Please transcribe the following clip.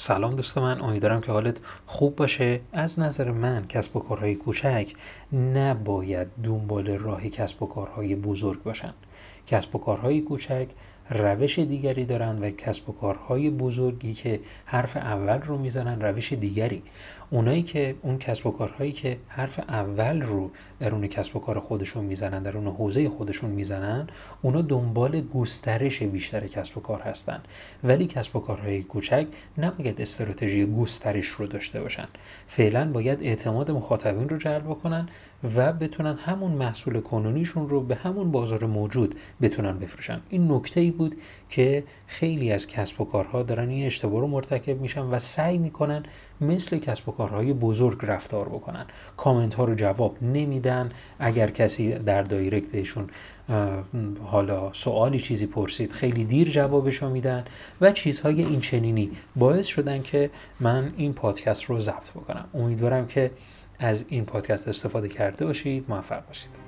سلام دوست من امیدوارم که حالت خوب باشه. از نظر من کسب و کارهای کوچک نباید دنبال راه کسب و کارهای بزرگ باشن. کسب و کارهای کوچک روش دیگری دارن و کسب و کارهای بزرگی که حرف اول رو می‌زنن روش دیگری. اونایی که اون کسب و کارهایی که حرف اول رو در اون کسب و کار خودشون می‌زنن در اون حوزه خودشون می‌زنن اونا دنبال گسترش بیشتر کسب و کار هستن. ولی کسب و کارهای کوچک نباید استراتژی گسترش رو داشته باشن. فعلا باید اعتماد مخاطبین رو جلب کنن و بتونن همون محصول کنونیشون رو به همون بازار موجود بتونن بفروشن. این نکته ای بود که خیلی از کسب و کارها دارن این اشتباه رو مرتکب میشن و سعی می‌کنن مثل کسب و کارهای بزرگ رفتار بکنن. کامنت ها رو جواب نمیدن. اگر کسی در دایرکت بهشون حالا سوالی چیزی پرسید خیلی دیر جوابش میدن و چیزهای این چنینی باعث شدن که من این پادکست رو ضبط بکنم. امیدوارم که از این پادکست استفاده کرده باشید. موفق باشید.